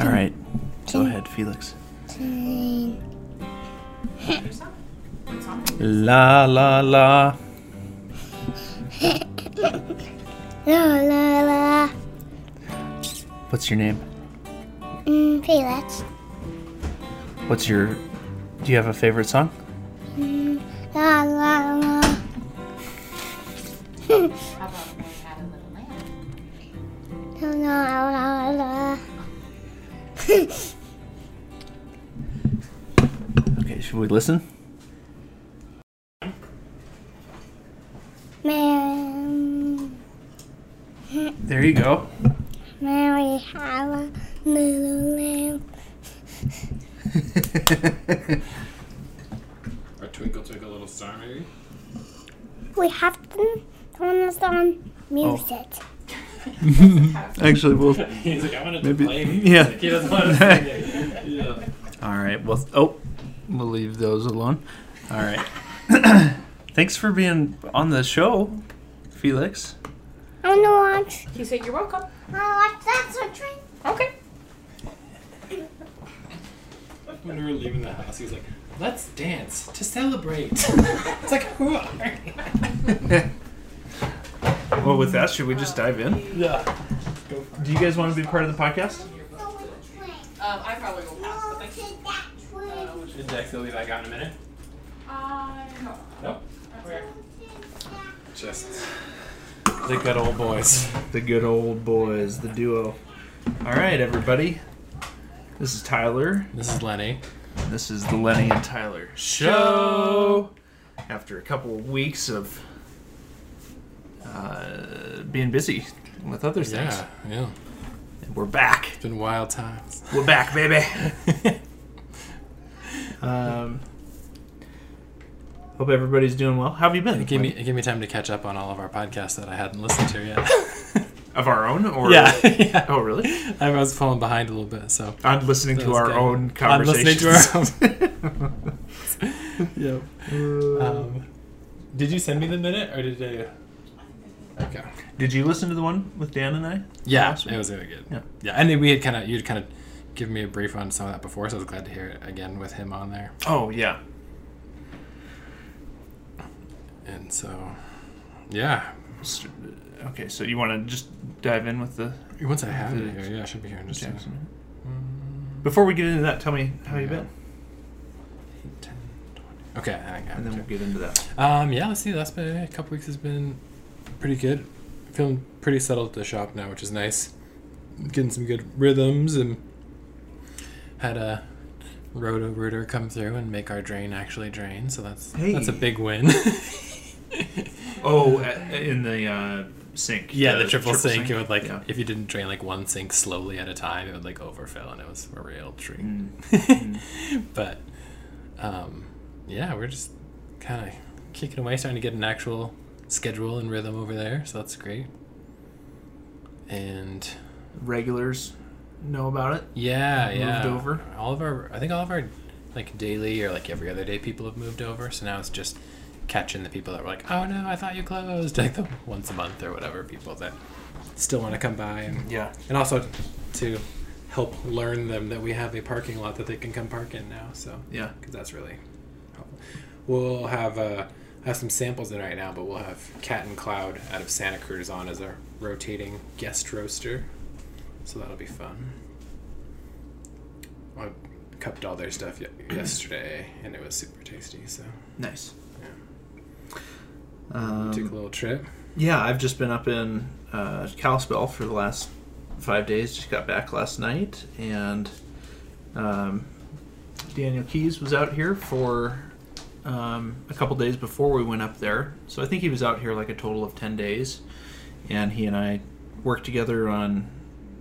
All right. Go ahead, Felix. La la la. La la la. What's your name? Mm, Felix. What's your. Do you have a favorite song? La la la. How about when I had a little lamb? La la la la. Okay, should we listen? Man, There you go. Mary had a little lamb. Or Twinkle Twinkle Little Star, maybe? We have to turn this on music. Oh. Actually, we'll. He's like, I wanted Maybe- to play. yeah. Like, he doesn't want to sing. Yeah. All right. Well, oh, we'll leave those alone. All right. Thanks for being on the show, Felix. I want to watch. He said, You're welcome. I watch that so drink. Okay. When we were leaving the house, he was like, let's dance to celebrate. it's like, who are you? Well, with that, should we just dive in? Yeah. Do you guys want to be part of the podcast? Um, I probably will pass, but thank you. Is Dex will be back out in a minute? Uh, no. Nope. Okay. Just the good old boys. The good old boys, the duo. All right, everybody. This is Tyler. This is Lenny. This is the Lenny and Tyler show. After a couple of weeks of uh, being busy with other things, Yeah, yeah. we're back. It's been wild times. We're back, baby. um, hope everybody's doing well. How have you been? It gave me it gave me time to catch up on all of our podcasts that I hadn't listened to yet. of our own, or yeah, yeah. Oh, really? I was falling behind a little bit, so I'm listening That to our good. own I'm listening to our own Yep. Um, did you send me the minute or did I? Okay. Did you listen to the one with Dan and I? Yeah, it was really good. Yeah. yeah, and we had kind of you'd kind of given me a brief on some of that before, so I was glad to hear it again with him on there. Oh yeah. And so, yeah, Okay, so you want to just dive in with the once I have it here, yeah, I should be here in just a Jackson? Before we get into that, tell me how you Yeah. been, Eight, 10, 20. Okay, I got and then we'll get into that. Um, yeah, let's see. Last been a couple weeks has been pretty good. Feeling pretty settled at the shop now, which is nice. Getting some good rhythms and had a roto rooter come through and make our drain actually drain. So that's that's a big win. Oh, uh, in the uh, sink. yeah, the triple, sink, It would like Yeah. if you didn't drain like one sink slowly at a time, it would like overfill, and it was a real treat. Mm. but um, yeah, we're just kind of kicking away, starting to get an actual schedule and rhythm over there, so that's great. And Regulars know about it. yeah, Moved yeah, over? All of our, I think all of our like daily or like every other day people have moved over, so now it's just catching the people that were like, oh no, I thought you closed, like the once a month or whatever people that still want to come by and Yeah. and also to help learn them that we have a parking lot that they can come park in now. So Yeah. because that's really helpful. We'll have uh, uh, have some samples in right now, but we'll have Cat and Cloud out of Santa Cruz on as our rotating guest roaster, so that'll be fun. I cupped all their stuff yesterday, and it was super tasty. So Nice. Yeah. Um, took a little trip. Yeah, I've just been up in uh, Kalispell for the last five days. Just got back last night, and um, Daniel Keys was out here for um, a couple days before we went up there. So I think he was out here like a total of ten days, and he and I worked together on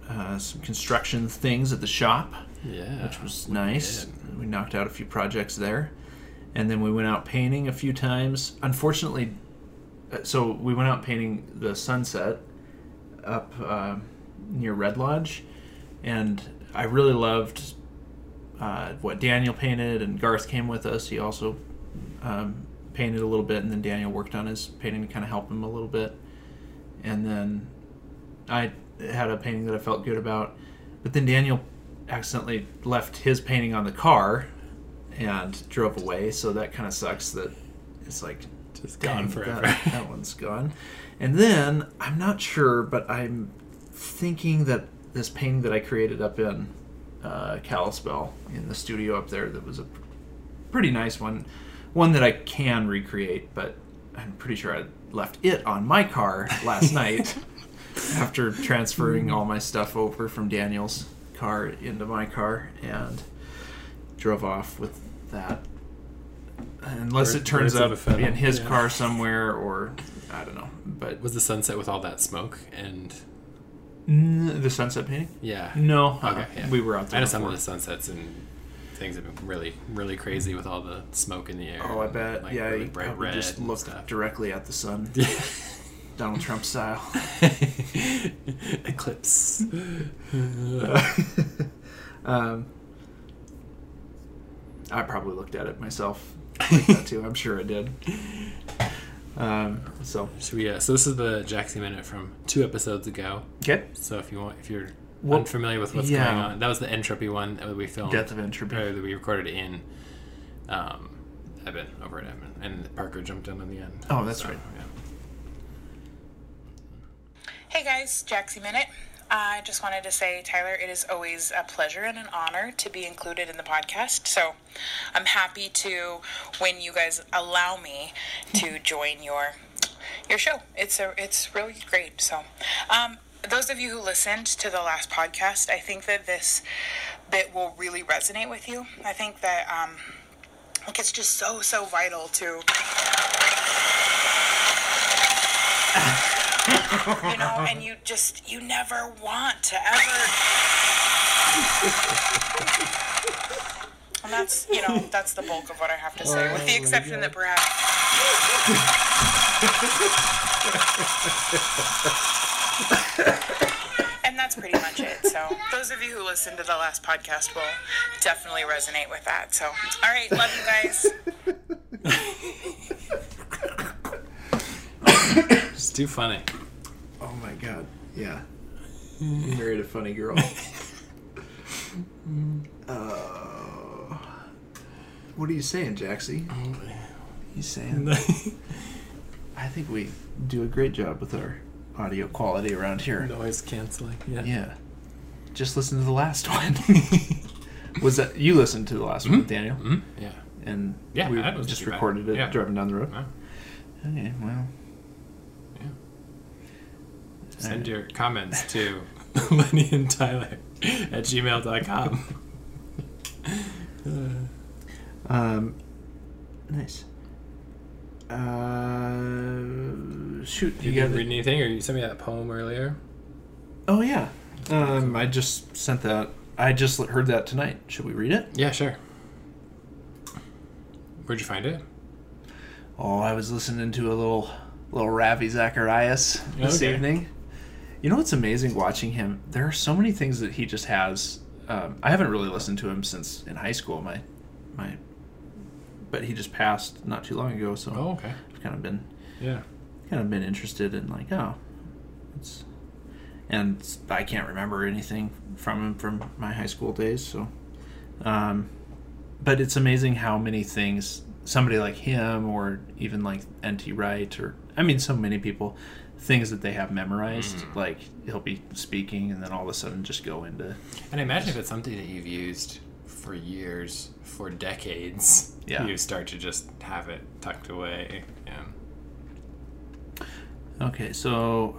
uh, some construction things at the shop Yeah, which was nice. did. We knocked out a few projects there, and then we went out painting a few times. Unfortunately, uh, so we went out painting the sunset up um near Red Lodge, and I really loved uh, what Daniel painted, and Garth came with us. He also um, painted a little bit, and then Daniel worked on his painting to kind of help him a little bit, and then I had a painting that I felt good about, but then Daniel accidentally left his painting on the car and drove away. So that kind of sucks that it's like Just gone forever. That, that one's gone. And then I'm not sure, but I'm thinking that this painting that I created up in uh, Kalispell in the studio up there that was a pretty nice one, one that I can recreate, but I'm pretty sure I left it on my car last night after transferring all my stuff over from Daniel's car into my car and drove off with that. Unless Bird- it turns up in his yeah. car somewhere, or I don't know. But Was the sunset with all that smoke and the sunset painting? yeah? No. Okay, uh, yeah. we were out there. I there. know some of the sunsets and things have been really, really crazy with all the smoke in the air. Oh, I bet. like, yeah, really you bright red just look stuff. directly at the sun, Donald Trump style. Eclipse. um, I probably looked at it myself like that too. I'm sure I did. Um, so So yeah, so this is the Jaxie minute from two episodes ago. okay, So if you want, if you're Well, unfamiliar with what's yeah. going on, that was the entropy one that we filmed. Death of Entropy. or that we recorded in um, Eben over at Eben, and Parker jumped in on the end. Oh, that's So, right. Yeah. Hey guys, Jaxie Minute. I just wanted to say, Tyler, it is always a pleasure and an honor to be included in the podcast. So I'm happy to when you guys allow me to join your your show. It's a it's really great. So um those of you who listened to the last podcast, I think that this bit will really resonate with you. I think that um like it's just so so vital to you know, and you just you never want to ever. And that's you know that's the bulk of what I have to say, with the exception that perhaps. And that's pretty much it. So those of you who listened to the last podcast will definitely resonate with that. So all right, love you guys. It's too funny. Oh my god. Yeah. You married a funny girl. uh, what are you saying, Jaxie? He's saying. I think we do a great job with our audio quality around here. Noise canceling. Yeah. Yeah. Just listen to the last one. Was that you listened to the last one, with Daniel? Mhm. Yeah. And Yeah, we that wasn't just too bad. recorded it Yeah. driving down the road. Wow. Okay, well. Yeah. Send your comments to Lenny and Tyler at gmail.com. Um, nice. Uh, shoot, You you didn't read anything, or you sent me that poem earlier? Oh yeah. Um, I just sent that. I just heard that tonight. Should we read it? Yeah, sure. Where'd you find it? Oh, I was listening to a little little Ravi Zacharias this Okay. evening. You know what's amazing watching him? There are so many things that he just has. Um, I haven't really listened to him since in high school. My my, but he just passed not too long ago, so Oh, okay. I've kind of been Yeah. Kind of been interested in like oh, it's and I can't remember anything from him from my high school days. So, um, but it's amazing how many things somebody like him or even like N.T. Wright or I mean so many people things that they have memorized like he'll be speaking and then all of a sudden just go into And I imagine if it's something that you've used for years, for decades, Yeah. you start to just have it tucked away. Yeah. Okay, so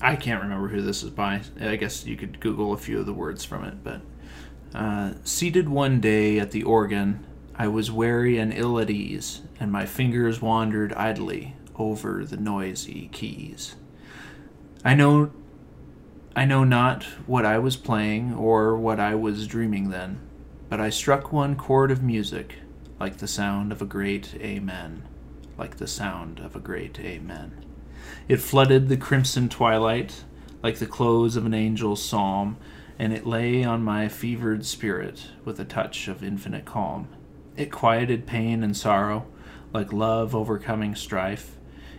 I can't remember who this is by. I guess you could Google a few of the words from it. But uh, seated one day at the organ, I was weary and ill at ease, and my fingers wandered idly over the noisy keys. I know, I know not what I was playing or what I was dreaming then, but I struck one chord of music, like the sound of a great Amen, like the sound of a great Amen. It flooded the crimson twilight like the close of an angel's psalm, and it lay on my fevered spirit with a touch of infinite calm. It quieted pain and sorrow like love overcoming strife.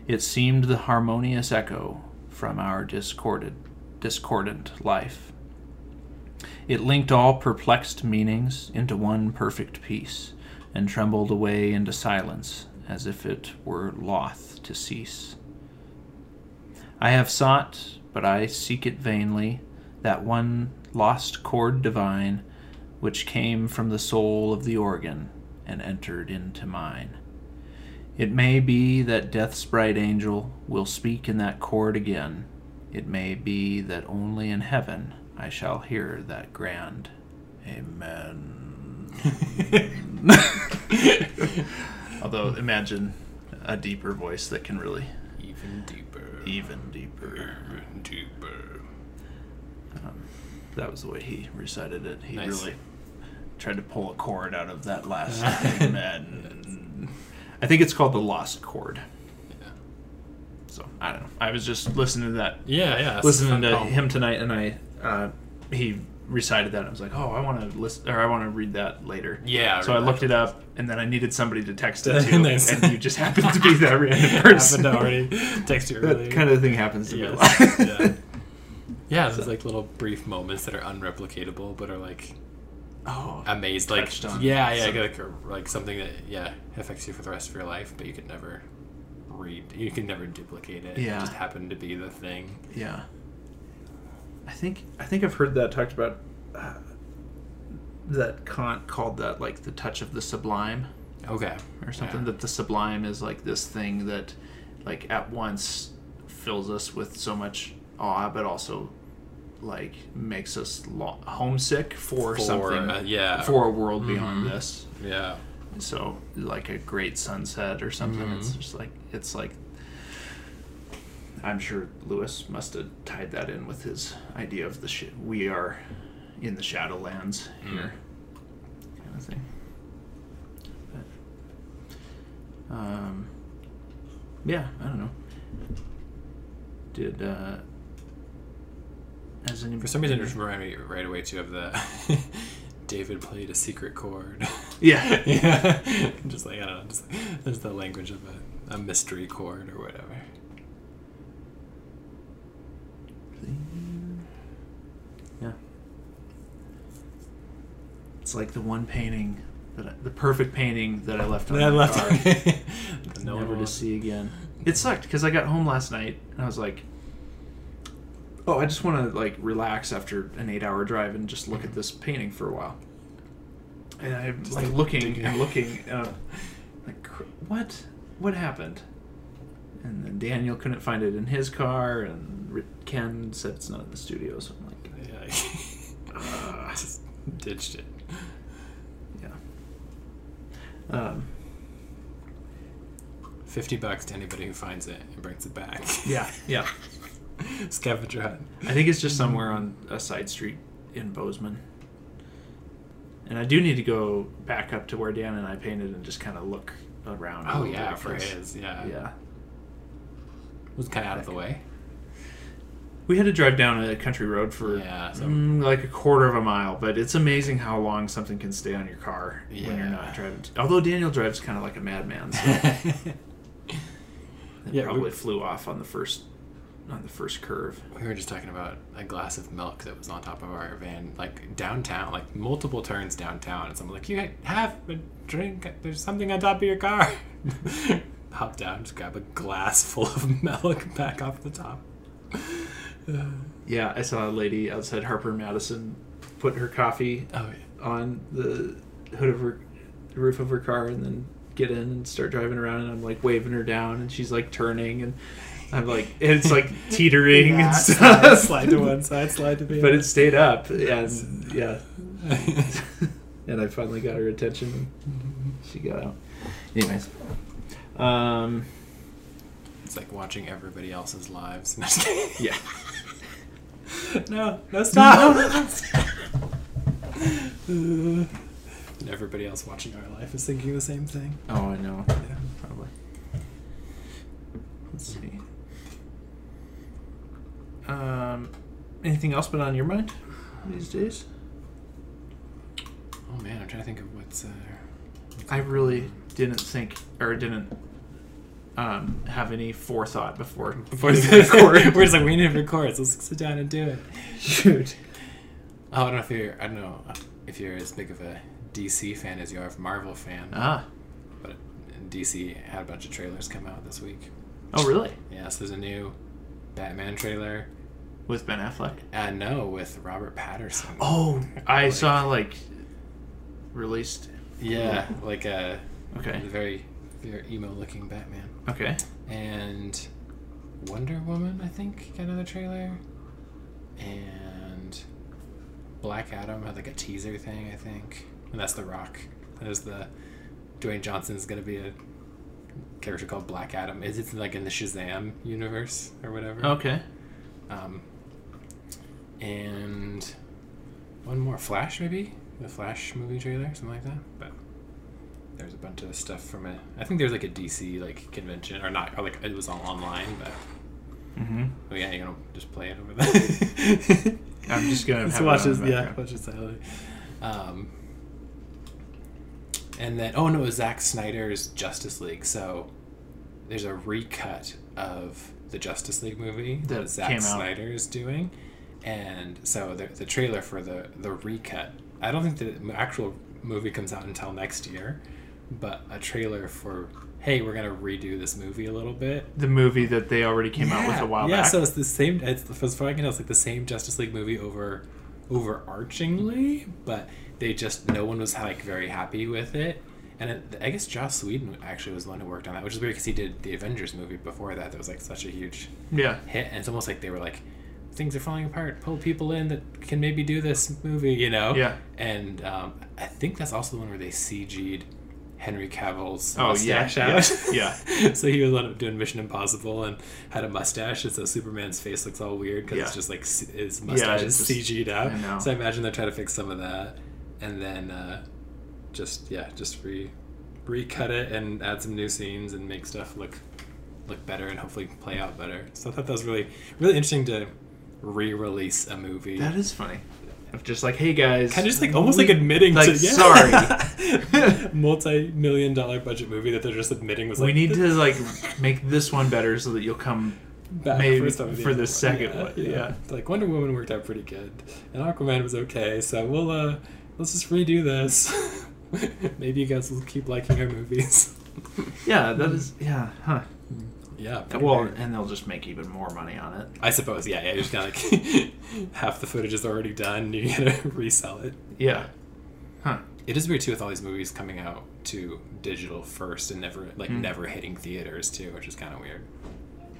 It seemed the harmonious echo from our discorded, discordant life. It linked all perplexed meanings into one perfect peace, and trembled away into silence as if it were loth to cease. I have sought, but I seek it vainly, that one lost chord divine which came from the soul of the organ and entered into mine. It may be that death's bright angel will speak in that chord again. It may be that only in heaven I shall hear that grand Amen. Although, imagine a deeper voice that can really Even deeper. Even deeper. Even deeper. That was the way he recited it. He Nice. really tried to pull a chord out of that last Amen. I think it's called the lost chord. Yeah. So I don't know. I was just listening to that Yeah, yeah. listening to call. him tonight, and I uh, he recited that. I was like, oh, I want to listen, or I want to read that later. Yeah. So I looked it up, and then I needed somebody to text it to, Nice. and you just happened to be that random person. Happened to already text you earlier. that kind of thing happens to me. a Yes. lot. yeah. Yeah, there's like little brief moments that are unreplicatable, but are like oh, amazed. Like yeah, yeah, some- like, or, like something that yeah affects you for the rest of your life, but you could never read. You can never duplicate it. Yeah. It just happened to be the thing. yeah. I think I think I've heard that talked about. Uh, that Kant called that like the touch of the sublime. Okay. or something Yeah. that the sublime is like this thing that like at once fills us with so much awe but also like makes us lo- homesick for, For, something uh, yeah. for a world beyond Mhm. this Yeah. so like a great sunset or something it's Mhm. just like it's like i'm sure lewis must have tied that in with his idea of the sh- we are in the shadowlands here kind of thing but, um yeah i don't know did uh has any For some reason, it just reminded me right away too of the David played a secret chord. yeah yeah. just like I don't know, just there's the language of a, a mystery chord or whatever. Yeah. It's like the one painting that I, the perfect painting that I left on That my left car, no never one to see again. It sucked because I got home last night and I was like, "Oh, I just want to like relax after an eight-hour drive and just look at this painting for a while." And I'm Just, like like, looking digging. and looking, and I'm like, "What? What happened?" And then Daniel couldn't find it in his car, and Ken said it's not in the studio. So I'm like, Yeah. I just ditched it. Um, Fifty bucks to anybody who finds it and brings it back. yeah, yeah. Scavenger hunt. I think it's just somewhere on a side street in Bozeman. And I do need to go back up to where Dan and I painted and just kind of look around. Oh yeah, for his. Yeah. Yeah. It was kind of out of the way. We had to drive down a country road for Yeah, so- mm, like a quarter of a mile, but it's amazing how long something can stay on your car when you're not driving. Although Daniel drives kind of like a madman, so it Yeah, we- probably flew off on the first on the first curve. We were just talking about a glass of milk that was on top of our van, like downtown, like multiple turns downtown. And someone like, "You have a drink? There's something on top of your car." Hop down, just grab a glass full of milk back off the top. Yeah, I saw a lady outside Harper Madison put her coffee Oh yeah. on the hood of her roof of her car and then get in and start driving around and I'm like waving her down and she's like turning and I'm like and it's like teetering and slide, stuff. slide to one side, slide to the other. but it stayed up and yeah. and I finally got her attention and she got out. Anyways. Um it's like watching everybody else's lives. No, just kidding. yeah. No, no, stop. and everybody else watching our life is thinking the same thing. Oh I know. Yeah. Probably. Let's see. Um, anything else been on your mind these days? Oh man, I'm trying to think of what's. Uh, I really didn't think or didn't um, have any forethought before before we record. We're just like we need to record, so let's sit down and do it. Shoot. Oh, I don't know if you're. I don't know if you're as big of a DC fan as you are a Marvel fan, Ah. but DC had a bunch of trailers come out this week. Oh, really? Yes, there's a new Batman trailer. With Ben Affleck? Uh, no, with Robert Pattinson. Oh, I Like- saw like released. yeah, like a, Okay. very, very emo-looking Batman. Okay. and Wonder Woman, I think, got another trailer, and Black Adam had like a teaser thing, I think, and that's The Rock. That is the Dwayne Johnson's gonna be a character called Black Adam. Is it like in the Shazam universe or whatever? Okay. Um, and one more Flash, maybe the Flash movie trailer, something like that. But there's a bunch of stuff from it. I think there's like a DC like convention, or not, or like it was all online. But Mm-hmm. oh yeah, you're gonna just play it over there. I'm just gonna Just have watch it. Yeah, watch it silently. Um, and then oh no, it was Zack Snyder's Justice League. So there's a recut of the Justice League movie That that Zack. Snyder is doing, and so the the trailer for the the recut. I don't think the actual movie comes out until next year, but a trailer for hey, we're gonna redo this movie a little bit. The movie that they already came out with a while yeah, back. Yeah, so it's the same. It's as far as I can tell, it's like the same Justice League movie over overarchingly, but they just no one was like very happy with it. And it, I guess Joss Whedon actually was the one who worked on that, which is weird because he did the Avengers movie before that. That was like such a huge yeah. hit, and it's almost like they were like, things are falling apart. Pull people in that can maybe do this movie, you know? Yeah. And um, I think that's also the one where they CG'd Henry Cavill's Oh, yeah, mustache out. yeah, so he was on doing Mission Impossible and had a mustache, and so Superman's face looks all weird because it's just like his mustache is just- CG'd out. I. So I imagine they're trying to fix some of that, and then uh, just yeah, just re recut it and add some new scenes and make stuff look look better and hopefully play out better. So I thought that was really really interesting to re-release a movie. That is funny. Of just like, hey guys, kind of just like almost like admitting like, to yeah. sorry. multi-million dollar budget movie that they're just admitting was like we need to like make this one better so that you'll come. back maybe first time for the second yeah, one, Yeah. yeah. like Wonder Woman worked out pretty good, and Aquaman was okay. So we'll uh, let's just redo this. Maybe you guys will keep liking our movies. Yeah, that is yeah, huh? Yeah. Well, and they'll just make even more money on it. I suppose yeah. Yeah, you're just kind of like half the footage is already done. You gotta resell it. Yeah, huh? It is weird too with all these movies coming out to digital first and never like Hmm. never hitting theaters too, which is kind of weird.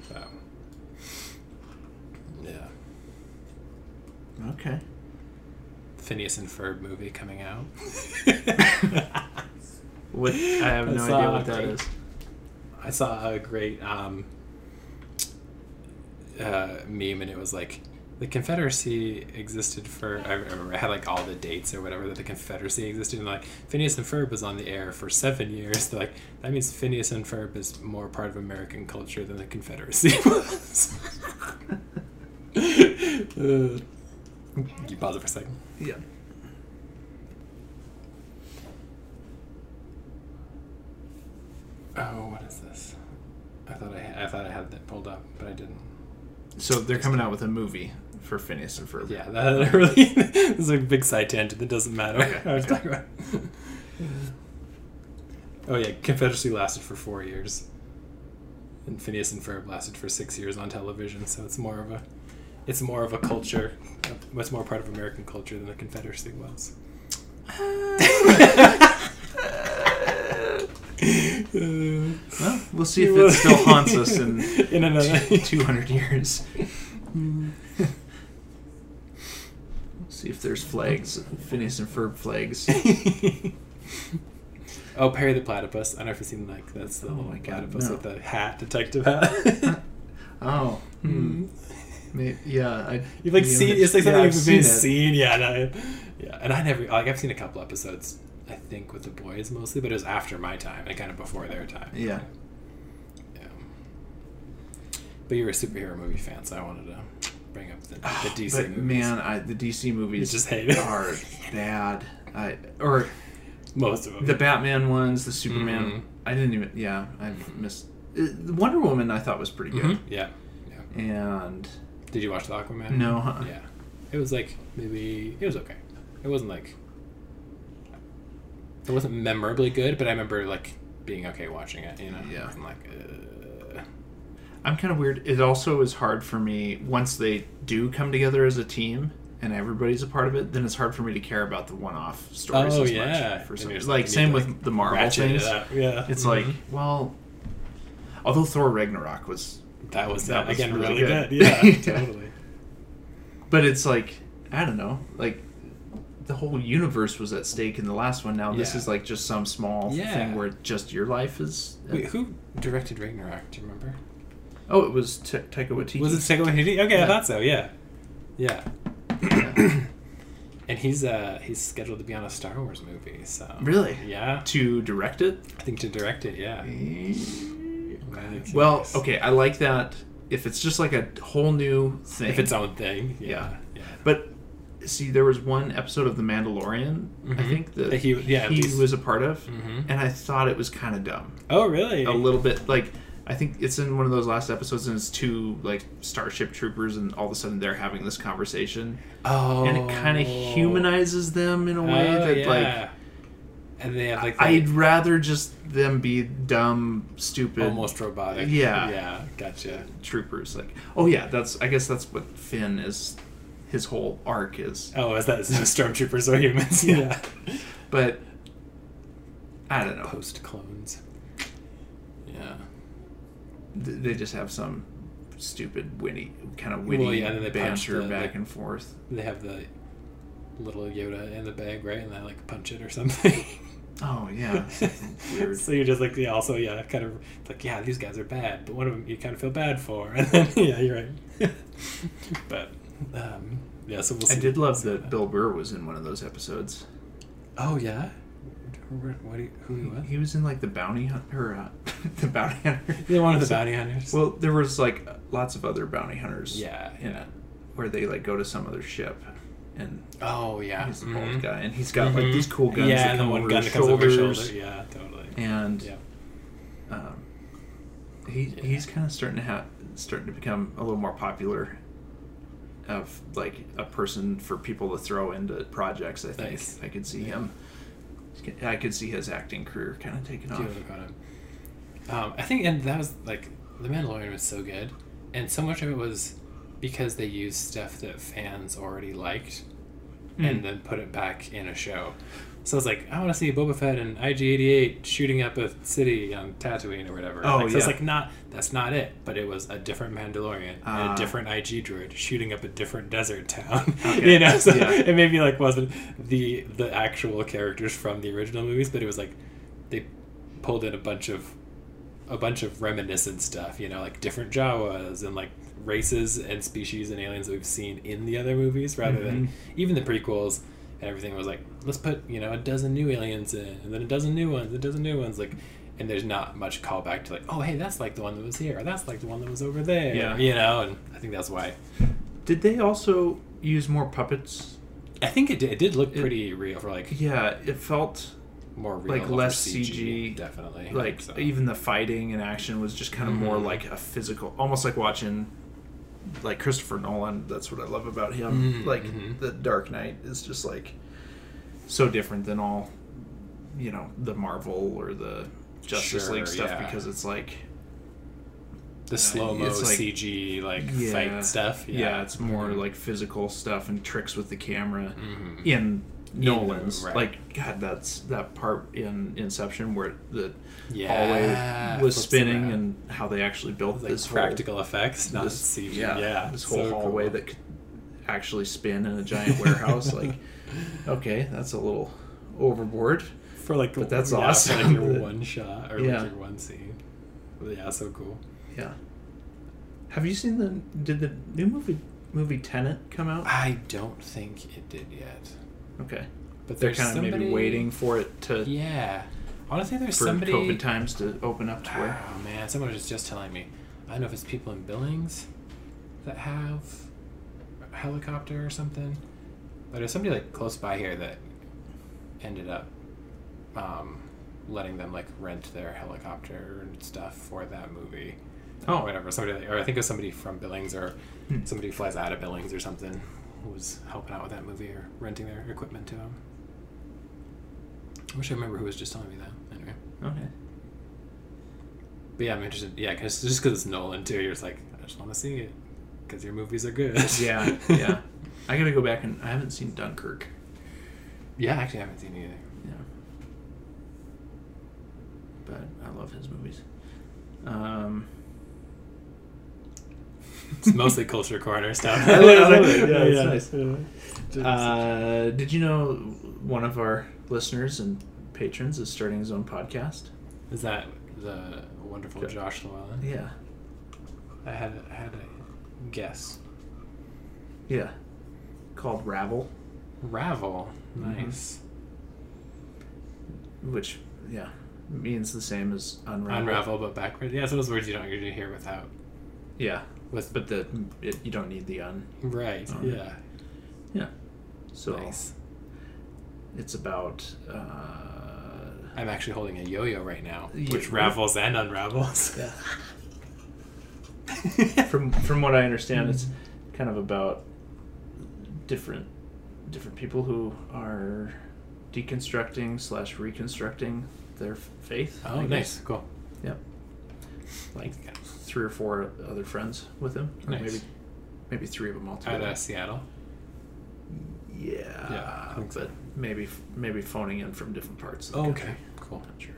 So, yeah. Okay. Phineas and Ferb movie coming out. What? I have I no idea what that is. a- is. I saw a great um, uh, meme, and it was like the Confederacy existed for. I remember had like all the dates or whatever that the Confederacy existed, and like Phineas and Ferb was on the air for seven years. They're like that means Phineas and Ferb is more part of American culture than the Confederacy was. uh, you pause it for a second. Yeah. Oh, what is this? I thought I, I thought I had that pulled up, but I didn't. So they're coming out with a movie for Phineas and Ferb. Yeah, that really is a big side tangent that doesn't matter. Okay, I was okay. talking about. oh yeah, Confederacy lasted for four years, and Phineas and Ferb lasted for six years on television. So it's more of a, it's more of a culture. It's more part of American culture than the Confederacy was. Uh, Well, we'll see if it still haunts us in in another. 200 years. see if there's flags, Phineas and Ferb flags. oh, Perry the Platypus. I don't know if you've seen like that's the little my God, platypus no. with the hat, detective hat. Oh, hmm. May- yeah. I, You've like seen it's like something I've you've seen seen, yeah, and yeah. And I never like I've seen a couple episodes. I think with the boys mostly, but it was after my time and kind of before their time. Yeah. Yeah. But you're a superhero movie fan, so I wanted to bring up the, the DC but movies. man, I, the DC movies You just hate it. are bad. I or most of them. the Batman ones, the Superman. Mhm. I didn't even. Yeah, I missed. Uh, the Wonder Woman I thought was pretty good, Mhm. Yeah. Yeah. and Did you watch the Aquaman? No, huh? Yeah. It was like maybe it was okay. It wasn't like it wasn't memorably good, but I remember like being okay watching it. You know, Yeah. I'm like, uh, I'm kind of weird. It also is hard for me once they do come together as a team and everybody's a part of it. Then it's hard for me to care about the one-off stories oh as yeah, much. For some, you're like same to, with the Marvel ratchet it things. Yeah, It's Mhm. like well, although Thor Ragnarok was, that was that that was again really really, good. good. Yeah, Yeah. totally. but it's like I don't know, like the whole universe was at stake in the last one. Now this Yeah. is like just some small Yeah. thing where just your life is. Wait, who directed Ragnarok? Do you remember? Oh, it was Ta Taika Waititi. Was it Taika Waititi? Okay, Yeah. I thought so. Yeah, yeah. And he's uh he's scheduled to be on a Star Wars movie. So Really? yeah, to direct it? I think to direct it. Yeah. Nice. Well, okay, I like that. If it's just like a whole new thing, If its own thing. Yeah. Yeah. Yeah. But see, there was one episode of The Mandalorian, I Mhm. think that That he- yeah, he was a part of, Mhm. and I thought it was kind of dumb, Oh really? a little bit. Like I think it's in one of those last episodes, and it's two like Starship Troopers, and all of a sudden they're having this conversation, Oh. and it kind of humanizes them in a way Oh, that yeah. like. And they have like I'd rather just them be dumb, stupid, almost robotic. Yeah. Yeah. Gotcha. troopers. Like, oh yeah, that's I guess that's what Finn is. His whole arc is, Oh, is that stormtroopers or humans? Yeah. but I don't know. Post clones. Yeah. Th- They just have some stupid, witty, kind of witty Well, yeah, and then they banter the- back the- and forth. They have the little Yoda in the bag, right? And they like punch it or something. Oh yeah, weird. so you're just like, yeah, also, yeah, kind of like, yeah, these guys are bad, but one of them you kind of feel bad for, and then yeah, you're right. but um, yeah, so we'll see. I did love that Bill Burr was in one of those episodes. Oh yeah, what? what do you, who he was? He was in like the bounty hunter, uh, the bounty hunter. They're one of the bounty hunters. Well, there was like lots of other bounty hunters. Yeah, in yeah. it, where they like go to some other ship, and oh yeah, he's the mhm. bald guy, and he's got like Mhm. these cool guns. Yeah, and come one gun that comes over his shoulder. Yeah, totally. and Yeah. um, he he's kind of starting to have starting to become a little more popular. Of like a person for people to throw into projects, I think Nice. I could see him. I could see his acting career kind of taking off. Um, I think, and that was like the Mandalorian was so good, and so much of it was because they used stuff that fans already liked, Mm. and then put it back in a show. So I was like I want to see Boba Fett and IG88 shooting up a city on Tatooine or whatever. Oh, like, so it's like not that's not it, but it was a different Mandalorian and Ah. a different IG droid shooting up a different desert town. Okay. you know, so Yeah. it maybe like wasn't the the actual characters from the original movies, but it was like they pulled in a bunch of a bunch of reminiscent stuff, you know, like different Jawas and like races and species and aliens that we've seen in the other movies rather than even the prequels and everything was like, let's put, you know, a dozen new aliens in and then a dozen new ones, a dozen new ones, like and there's not much callback to like, oh hey, that's like the one that was here, or that's like the one that was over there. Yeah. You know, and I think that's why Did they also use more puppets? I think it did, it did look It- pretty real for like Yeah, it felt more real like less CG, definitely. like So- even the fighting and action was just kind of more Mhm. like a physical, almost like watching like Christopher Nolan. That's what I love about him. Mhm, Like mhm. the Dark Knight is just like so different than all you know the Marvel or the Justice Sure, League stuff yeah. because it's like the slow mo like- CG like yeah, fight stuff. Yeah, it's more Mhm. like physical stuff and tricks with the camera Mhm. in Nolan's. right. Like God, that's that part in Inception where the Yeah, hallway was spinning and how they actually built like this practical effects, not this, CG. Yeah, Yeah, this so whole hallway cool. that could actually spin in a giant warehouse. like, okay, that's a little overboard. for like but that's yeah, for, awesome. like your one shot or Yeah. like your one scene. Yeah, so cool. Yeah. Have you seen the? Did the new movie movie Tenet come out? I don't think it did yet, Okay, but they're kind of maybe waiting for it to Yeah, honestly, there's for somebody. COVID times to open up to where. Oh man, someone was just telling me. I don't know if it's people in Billings that have a helicopter or something, but there's somebody like close by here that ended up um, letting them like rent their helicopter and stuff for that movie. Oh. whatever. Somebody, or I think it was somebody from Billings or Hmm. somebody flies out of Billings or something. Who was helping out with that movie or renting their equipment to him. I wish I remember who was just telling me that. Anyway, Okay. but yeah, I'm interested. Yeah, cause just because it's Nolan too, you're just like, I just want to see it because your movies are good. Yeah, yeah. I gotta go back and I haven't seen Dunkirk. yeah. Actually, I haven't seen it either. Yeah. But I love his movies. Um, It's mostly culture corner stuff. I love- I love it. Yeah, it's Yeah. nice. uh, did you know one of our listeners and patrons is starting his own podcast? Is that the wonderful Yeah. Josh Llewellyn? Yeah. I had I had a guess. Yeah. Called Ravel, Ravel, Mhm. nice. which, yeah, means the same as unravel. Unravel, but backwards. Yeah, so those words you don't usually hear without. Yeah. With But the it, you don't need the un. right, Oh. yeah, Yeah. So nice. it's about. Uh, I'm actually holding a yo-yo right now, which right. ravels and unravels. Yeah. from from what I understand, it's kind of about different different people who are deconstructing slash reconstructing their faith. Oh, nice, cool. Yep. Like three or four other friends with him, Nice. maybe maybe three of them all Out together. of Seattle. Yeah, Yeah, I think so. but maybe maybe phoning in from different parts. Of the Oh, country. okay, cool. Not sure.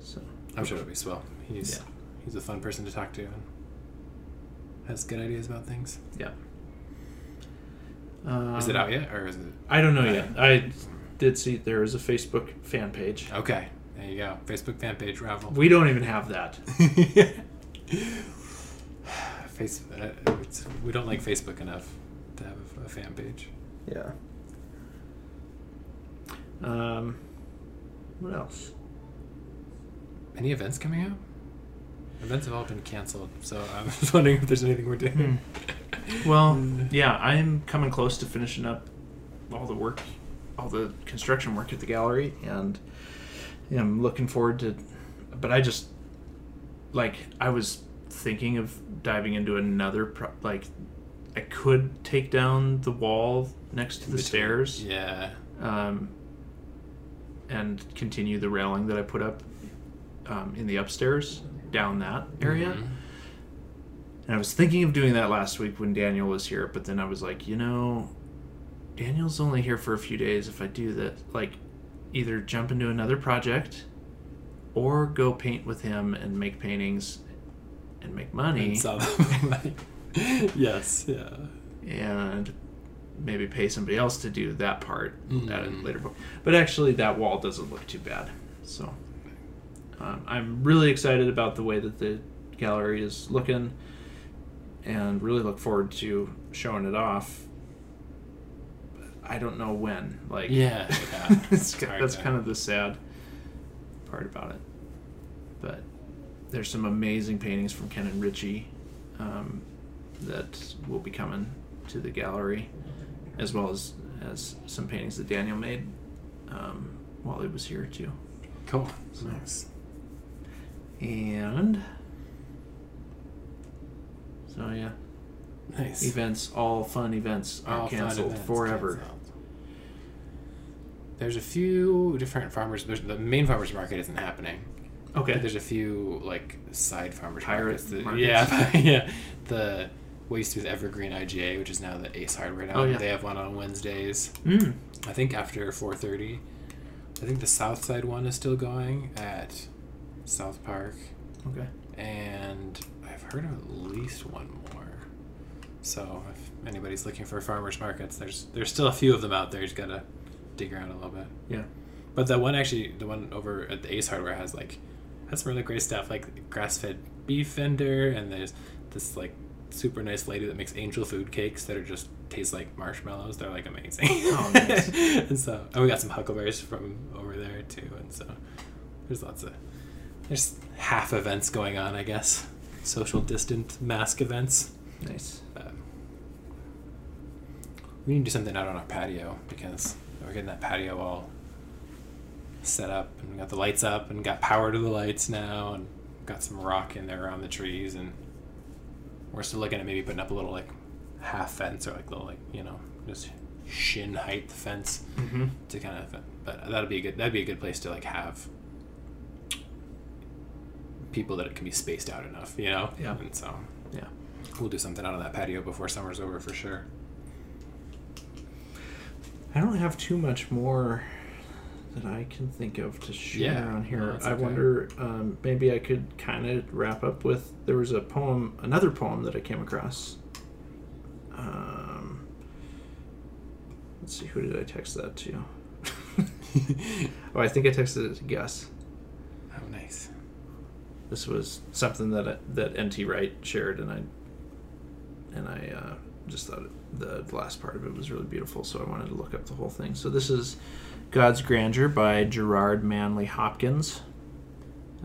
So I'm sure it'll be swell. He's Yeah. he's a fun person to talk to and has good ideas about things. yeah. is it Um, out yet, or is it? I don't know yet. I did see there is a Facebook fan page. Okay, there you go. Facebook fan page Ravel. We don't even have that. Face, uh, it's, we don't like Facebook enough to have a, a fan page. Yeah. Um, what else? Any events coming out? Events have all been canceled, so I'm just wondering if there's anything we're doing. Well, yeah, I'm coming close to finishing up all the work, all the construction work at the gallery, and I'm looking forward to. But I just like I was thinking of diving into another pro- like I could take down the wall next to the Between- stairs. Yeah. um, and continue the railing that I put up um, in the upstairs down that area. Mhm. And I was thinking of doing that last week when Daniel was here, but then I was like, you know, Daniel's only here for a few days. If I do that, like, either jump into another project or go paint with him and make paintings and make money And sell them. yes. Yeah. and maybe pay somebody else to do that part at a Mhm. later point. But actually, that wall doesn't look too bad. So um, I'm really excited about the way that the gallery is looking, and really look forward to showing it off. I don't know when. Like, Yeah. yeah. it's, It's that's to- kind of the sad part about it. But there's some amazing paintings from Ken and Ritchie um, that will be coming to the gallery, as well as as some paintings that Daniel made um, while he was here too. Cool. So- Nice. And so yeah, Nice. events, all fun events are All canceled events forever. canceled. There's a few different farmers. The main farmers market isn't happening. Okay. But there's a few like side farmers Pirate markets. that- markets? Yeah, yeah. The what used to be the Evergreen IGA, which is now the Ace Hardware. Now Oh, yeah. they have one on Wednesdays. Mm. I think after 4:30. I think the South Side one is still going at South Park, Okay. and I've heard of at least one more. So if anybody's looking for farmers markets, there's there's still a few of them out there. You just gotta dig around a little bit. Yeah. But the one actually, the one over at the Ace Hardware has like has some really great stuff, like grass-fed beef vendor, and there's this like super nice lady that makes angel food cakes that are just taste like marshmallows. They're like amazing. Oh, nice. and so, and we got some huckleberries from over there too, and so there's lots of there's half events going on, I guess. Social distant mask events. Nice. Um, we need to do something out on our patio because we're getting that patio all set up and we got the lights up and got power to the lights now and got some rock in there around the trees and we're still looking at maybe putting up a little like half fence or like little like you know just shin height fence Mm-hmm. to kind of but that'd be a good that'd be a good place to like have people that it can be spaced out enough you know Yeah. and so Yeah. we'll do something out on that patio before summer's over for sure I don't have too much more that I can think of to share Yeah, on here. no, I okay. wonder, um, maybe I could kind of wrap up with there was a poem, another poem that I came across. Um, let's see, who did I text that to? oh, I think I texted it to Gus. oh nice This was something that I, that NT Wright shared, and I and I uh, just thought it, the last part of it was really beautiful, so I wanted to look up the whole thing. So this is God's Grandeur by Gerard Manley Hopkins.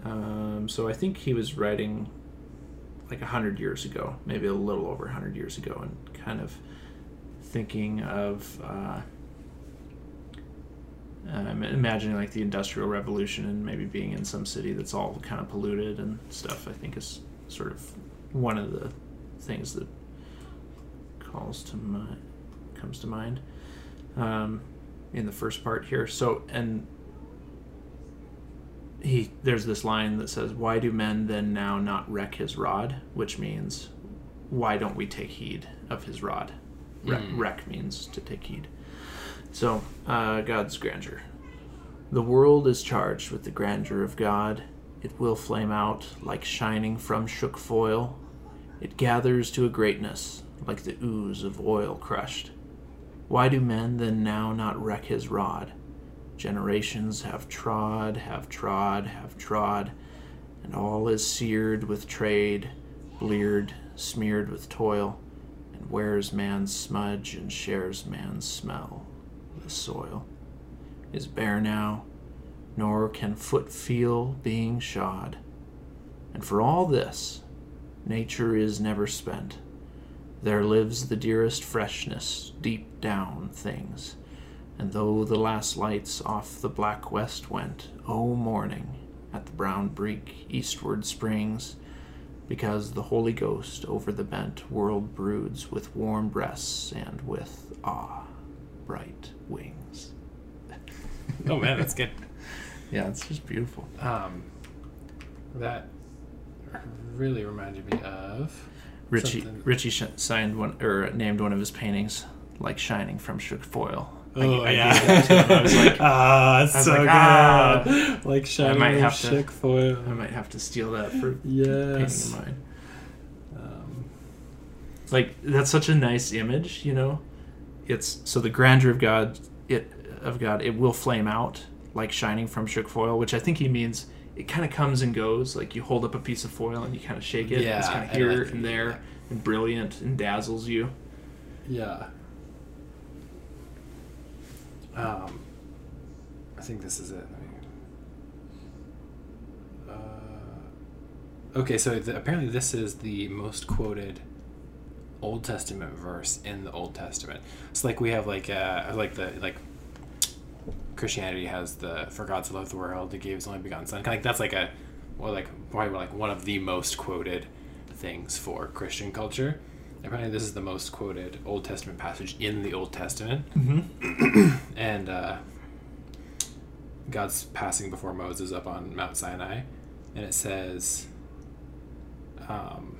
Um, so I think he was writing like a hundred years ago, maybe a little over a hundred years ago, and kind of thinking of. Uh, um, imagining like the industrial revolution and maybe being in some city that's all kind of polluted and stuff i think is sort of one of the things that calls to mind comes to mind um, in the first part here so and he there's this line that says why do men then now not reck his rod which means why don't we take heed of his rod Reck, Mm. reck means to take heed so, uh, God's grandeur. The world is charged with the grandeur of God. It will flame out like shining from shook foil. It gathers to a greatness like the ooze of oil crushed. Why do men then now not reck his rod? Generations have trod, have trod, have trod, and all is seared with trade, bleared, smeared with toil, and wears man's smudge and shares man's smell. The soil is bare now, nor can foot feel being shod. And for all this, nature is never spent. There lives the dearest freshness deep down things. And though the last lights off the black west went, O morning, at the brown break eastward springs, because the Holy Ghost over the bent world broods with warm breasts and with awe bright wings. oh man that's good Yeah, it's just beautiful. um that really reminded me of Richie Something- Richie sh- signed one or named one of his paintings like shining from shook foil. Oh I yeah, to him. I was like, ah, it's so like, good. ah. Like shining might from have to- chick foil. I might have to steal that for yes. painting of mine. Um, like that's such a nice image you know it's so the grandeur of god it of god it will flame out like shining from shook foil which i think he means it kind of comes and goes like you hold up a piece of foil and you kind of shake it Yeah, it's kind of here like- and there and brilliant and dazzles you yeah. Um, I think this is it. Uh, okay, so the, apparently this is the most quoted Old Testament verse in the Old Testament. It's like we have like uh like the like Christianity has the for God to love the world, He gave His only begotten Son. Like that's like a well like probably like one of the most quoted things for Christian culture. Apparently, this is the most quoted Old Testament passage in the Old Testament, mm-hmm. and uh, God's passing before Moses up on Mount Sinai, and it says, um,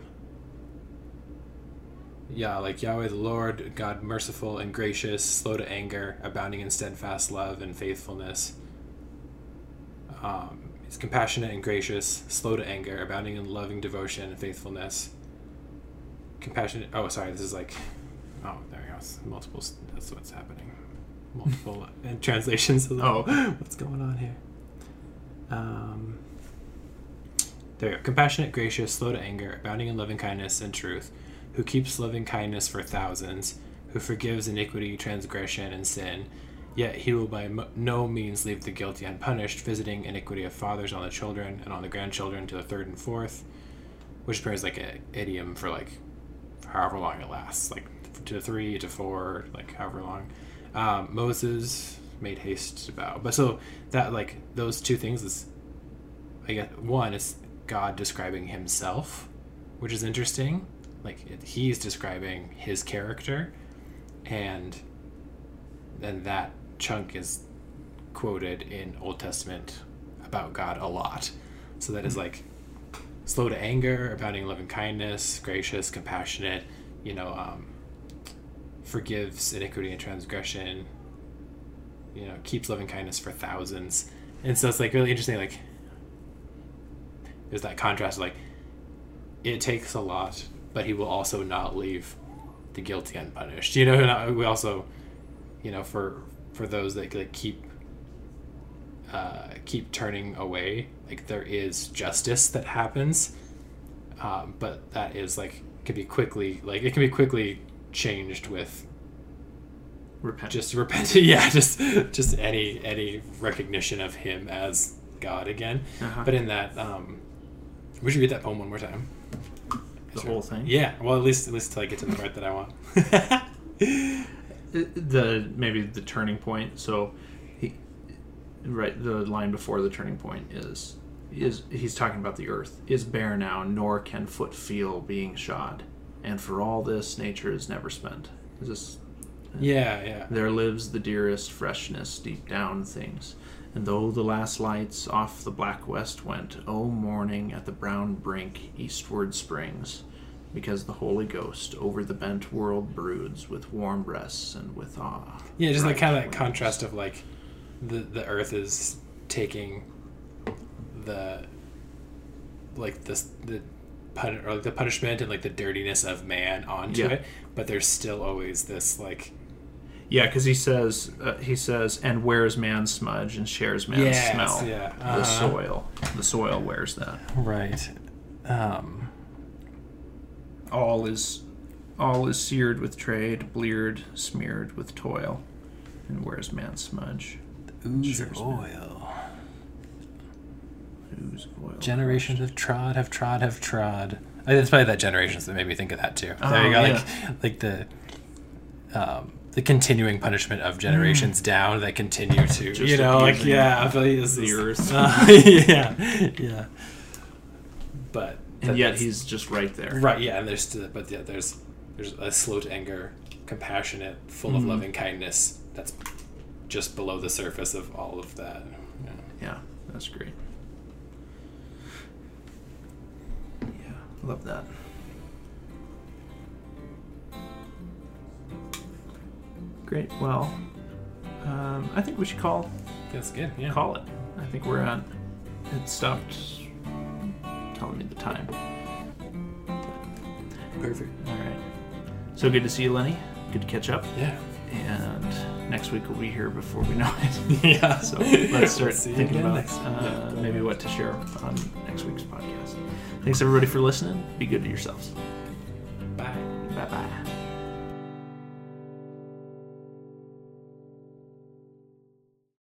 yeah, like Yahweh the Lord, God merciful and gracious, slow to anger, abounding in steadfast love and faithfulness. Um, he's compassionate and gracious, slow to anger, abounding in loving devotion and faithfulness. Compassionate. Oh, sorry. This is like. Oh, there we go. It's multiple. That's what's happening. Multiple uh, translations. Of Oh. what's going on here? Um. There you go. Compassionate, gracious, slow to anger, abounding in loving kindness and truth, who keeps loving kindness for thousands, who forgives iniquity, transgression, and sin. Yet he will by no means leave the guilty unpunished, visiting iniquity of fathers on the children and on the grandchildren to the third and fourth, which appears like an idiom for like however long it lasts, like to three to four, like however long. Um, Moses made haste to bow, but so that like those two things is, I guess one is God describing Himself, which is interesting. Like he's describing his character, and then that chunk is quoted in Old Testament about God a lot. So that is like slow to anger, abounding in loving kindness, gracious, compassionate, you know, um, forgives iniquity and transgression, you know, keeps loving kindness for thousands. And so it's like really interesting, like there's that contrast like it takes a lot, but he will also not leave the guilty unpunished. You know, and I- we also, you know, for for those that like keep uh, keep turning away, like there is justice that happens, um, but that is like can be quickly like it can be quickly changed with Repent. just repent. yeah, just just any any recognition of him as God again. Uh-huh. But in that, um, we should read that poem one more time. The whole thing. Yeah, well, at least at least till I get to the part that I want. the maybe the turning point. So, he, right, the line before the turning point is is he's talking about the earth is bare now, nor can foot feel being shod, and for all this, nature is never spent. Is this yeah, yeah. there lives the dearest freshness deep down things. And though the last lights off the black west went, O morning at the brown brink eastward springs, because the Holy Ghost over the bent world broods with warm breasts and with awe. Yeah, just like kind of that wings. contrast of like the the earth is taking the like this the pun or like the punishment and like the dirtiness of man onto Yeah. it, but there's still always this like Yeah, because he says uh, he says, and wears man's smudge and shares man's Yes, smell. yeah, The uh-huh. soil, the soil wears that. right. Um, All is, all is seared with trade, bleared, smeared with toil, and wears man's smudge. ooze Shares of oil. Ooze of oil. Generations have trod, have trod, have trod. I think it's probably that generations that made me think of that too. Oh, there you go, yeah. like like the um, the continuing punishment of generations down that continue to Just you know like yeah, I feel like this is- earth. Uh, yeah, yeah. But and yet he's just right there. right. Yeah, and there's but yeah, there's there's a slow to anger, compassionate, full of Mhm. loving kindness. That's just below the surface of all of that. Yeah. Yeah, that's great. Yeah, love that. Great. Well, um, I think we should call That's good. Yeah. call it. I think we're at. It stopped telling me the time. Perfect. All right. So good to see you, Lenny. Good to catch up. Yeah. And next week we'll be here before we know it. yeah. So let's start thinking about next- uh, yeah. maybe what to share on next week's podcast. Thanks everybody for listening. Be good to yourselves.